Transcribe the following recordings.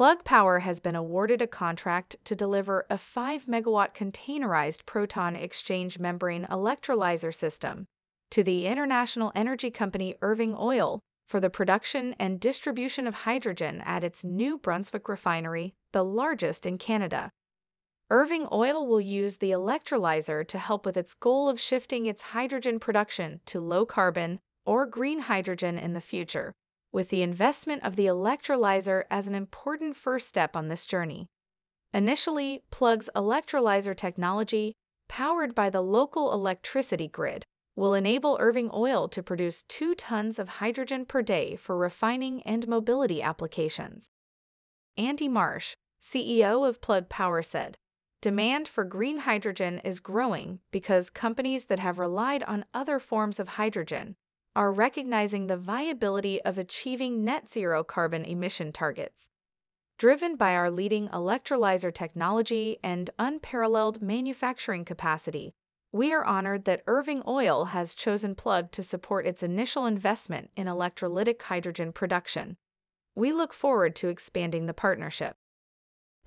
Plug Power has been awarded a contract to deliver a 5 megawatt containerized proton exchange membrane electrolyzer system to the international energy company Irving Oil for the production and distribution of hydrogen at its New Brunswick refinery, the largest in Canada. Irving Oil will use the electrolyzer to help with its goal of shifting its hydrogen production to low carbon or green hydrogen in the future with the investment of the electrolyzer as an important first step on this journey. Initially, Plug's electrolyzer technology, powered by the local electricity grid, will enable Irving Oil to produce 2 tons of hydrogen per day for refining and mobility applications. Andy Marsh, CEO of Plug Power said, Demand for green hydrogen is growing because companies that have relied on other forms of hydrogen are recognizing the viability of achieving net zero carbon emission targets. Driven by our leading electrolyzer technology and unparalleled manufacturing capacity, we are honored that Irving Oil has chosen Plug to support its initial investment in electrolytic hydrogen production. We look forward to expanding the partnership.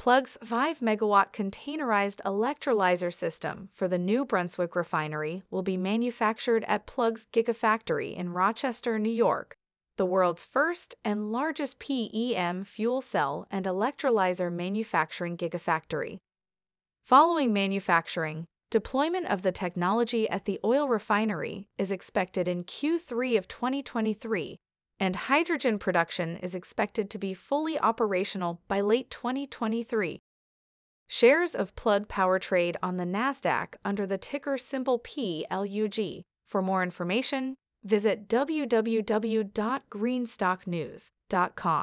Plug's 5 megawatt containerized electrolyzer system for the New Brunswick refinery will be manufactured at Plug's Gigafactory in Rochester, New York, the world's first and largest PEM fuel cell and electrolyzer manufacturing gigafactory. Following manufacturing, deployment of the technology at the oil refinery is expected in Q3 of 2023 and hydrogen production is expected to be fully operational by late 2023. Shares of Plug Power trade on the NASDAQ under the ticker symbol PLUG. For more information, visit www.greenstocknews.com.